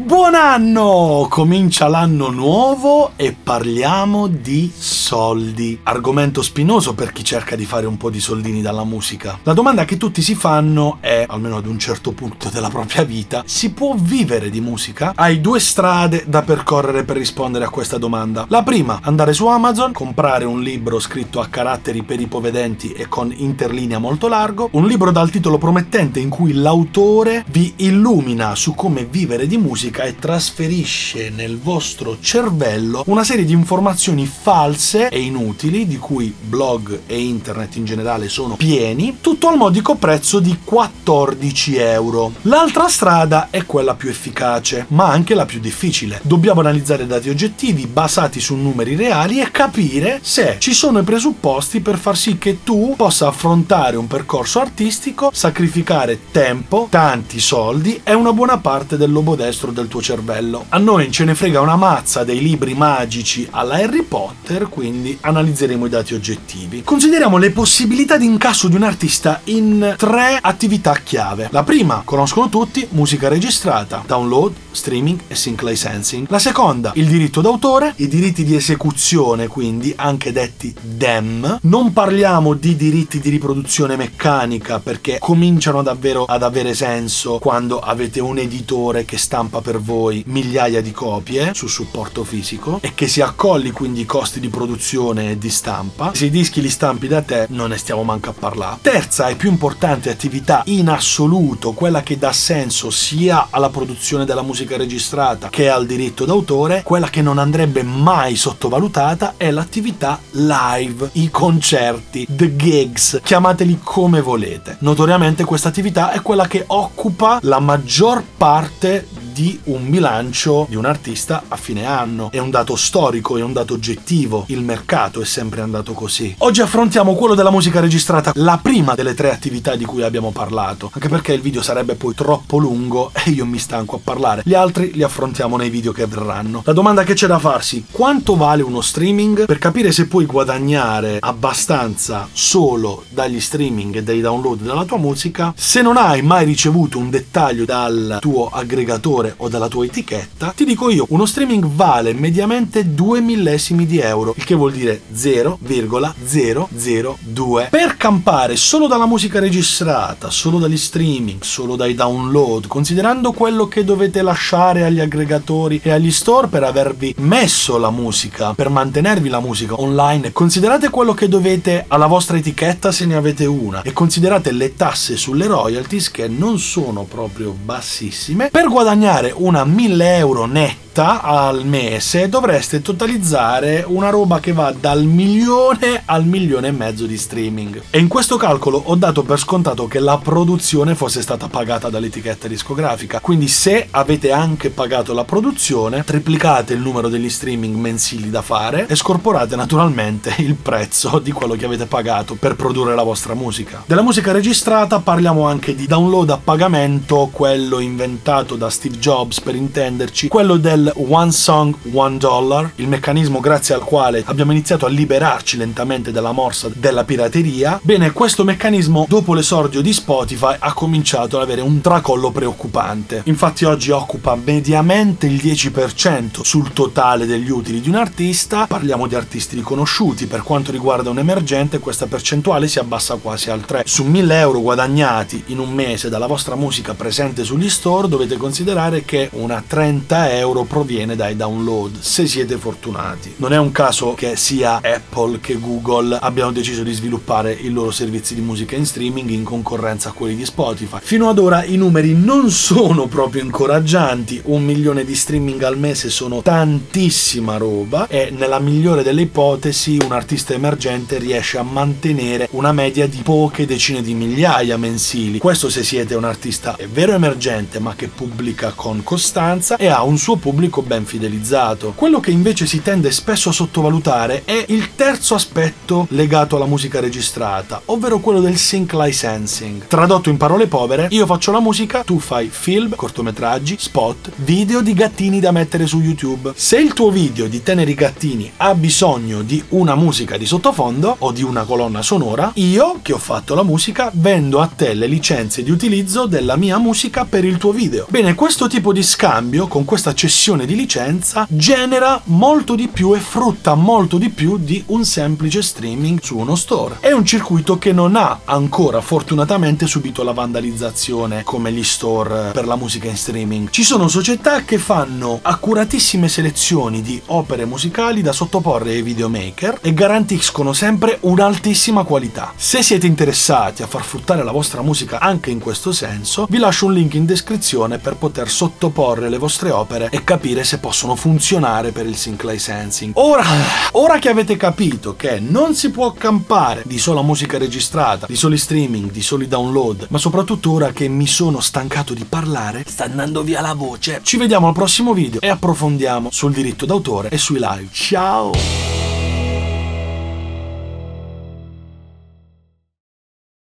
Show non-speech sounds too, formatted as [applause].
Buon anno! Comincia l'anno nuovo e parliamo di soldi. Argomento spinoso per chi cerca di fare un po' di soldini dalla musica. La domanda che tutti si fanno è, almeno ad un certo punto della propria vita, si può vivere di musica? Hai due strade da percorrere per rispondere a questa domanda. La prima, andare su Amazon, comprare un libro scritto a caratteri per ipovedenti e con interlinea molto largo, un libro dal titolo promettente in cui l'autore vi illumina su come vivere di musica musica e trasferisce nel vostro cervello una serie di informazioni false e inutili, di cui blog e internet in generale sono pieni, tutto al modico prezzo di 14 euro. L'altra strada è quella più efficace, ma anche la più difficile. Dobbiamo analizzare dati oggettivi basati su numeri reali e capire se ci sono i presupposti per far sì che tu possa affrontare un percorso artistico, sacrificare tempo, tanti soldi e una buona parte del lobo destro del tuo cervello. A noi ce ne frega una mazza dei libri magici alla Harry Potter, quindi analizzeremo i dati oggettivi. Consideriamo le possibilità di incasso di un artista in tre attività chiave. La prima, conoscono tutti, musica registrata, download, streaming e sync licensing. La seconda, il diritto d'autore, i diritti di esecuzione, quindi anche detti DEM. Non parliamo di diritti di riproduzione meccanica perché cominciano davvero ad avere senso quando avete un editore che stampa per voi migliaia di copie su supporto fisico e che si accolli quindi i costi di produzione e di stampa. Se i dischi li stampi da te non ne stiamo manco a parlare. Terza e più importante attività in assoluto, quella che dà senso sia alla produzione della musica registrata che al diritto d'autore, quella che non andrebbe mai sottovalutata è l'attività live, i concerti, the gigs, chiamateli come volete. Notoriamente questa attività è quella che occupa la maggior parte di un bilancio di un artista a fine anno. È un dato storico, è un dato oggettivo. Il mercato è sempre andato così. Oggi affrontiamo quello della musica registrata, la prima delle tre attività di cui abbiamo parlato, anche perché il video sarebbe poi troppo lungo [laughs] e io mi stanco a parlare. Gli altri li affrontiamo nei video che verranno. La domanda che c'è da farsi, quanto vale uno streaming? Per capire se puoi guadagnare abbastanza solo dagli streaming e dai download della tua musica, se non hai mai ricevuto un dettaglio dal tuo aggregatore settore o dalla tua etichetta, ti dico io, uno streaming vale mediamente 2 millesimi di euro, il che vuol dire 0,002. Per campare solo dalla musica registrata, solo dagli streaming, solo dai download, considerando quello che dovete lasciare agli aggregatori e agli store per avervi messo la musica, per mantenervi la musica online, considerate quello che dovete alla vostra etichetta se ne avete una e considerate le tasse sulle royalties che non sono proprio bassissime, per guadagnare guadagnare una 1000 euro netti volta al mese dovreste totalizzare una roba che va dal milione al milione e mezzo di streaming. E in questo calcolo ho dato per scontato che la produzione fosse stata pagata dall'etichetta discografica. Quindi se avete anche pagato la produzione, triplicate il numero degli streaming mensili da fare e scorporate naturalmente il prezzo di quello che avete pagato per produrre la vostra musica. Della musica registrata parliamo anche di download a pagamento, quello inventato da Steve Jobs per intenderci, quello del One Song One Dollar, il meccanismo grazie al quale abbiamo iniziato a liberarci lentamente dalla morsa della pirateria. Bene, questo meccanismo dopo l'esordio di Spotify ha cominciato ad avere un tracollo preoccupante. Infatti oggi occupa mediamente il 10% sul totale degli utili di un artista. Parliamo di artisti riconosciuti, per quanto riguarda un emergente questa percentuale si abbassa quasi al 3. Su 1000 euro guadagnati in un mese dalla vostra musica presente sugli store dovete considerare che una 30 euro proviene dai download, se siete fortunati. Non è un caso che sia Apple che Google abbiano deciso di sviluppare i loro servizi di musica in streaming in concorrenza a quelli di Spotify. Fino ad ora i numeri non sono proprio incoraggianti, un milione di streaming al mese sono tantissima roba e nella migliore delle ipotesi un artista emergente riesce a mantenere una media di poche decine di migliaia mensili. Questo se siete un artista è vero emergente ma che pubblica con costanza e ha un suo pubblico pubblico ben fidelizzato. Quello che invece si tende spesso a sottovalutare è il terzo aspetto legato alla musica registrata, ovvero quello del sync licensing. Tradotto in parole povere, io faccio la musica, tu fai film, cortometraggi, spot, video di gattini da mettere su YouTube. Se il tuo video di teneri gattini ha bisogno di una musica di sottofondo o di una colonna sonora, io, che ho fatto la musica, vendo a te le licenze di utilizzo della mia musica per il tuo video. Bene, questo tipo di scambio, con questa cessione di licenza, genera molto di più e frutta molto di più di un semplice streaming su uno store. È un circuito che non ha ancora fortunatamente subito la vandalizzazione come gli store per la musica in streaming. Ci sono società che fanno accuratissime selezioni di opere musicali da sottoporre ai videomaker e garantiscono sempre un'altissima qualità. Se siete interessati a far fruttare la vostra musica anche in questo senso, vi lascio un link in descrizione per poter sottoporre le vostre opere e capire se possono funzionare per il sync licensing. Ora, ora che avete capito che non si può campare di sola musica registrata, di soli streaming, di soli download, ma soprattutto ora che mi sono stancato di parlare, sta andando via la voce. Ci vediamo al prossimo video e approfondiamo sul diritto d'autore e sui live. Ciao!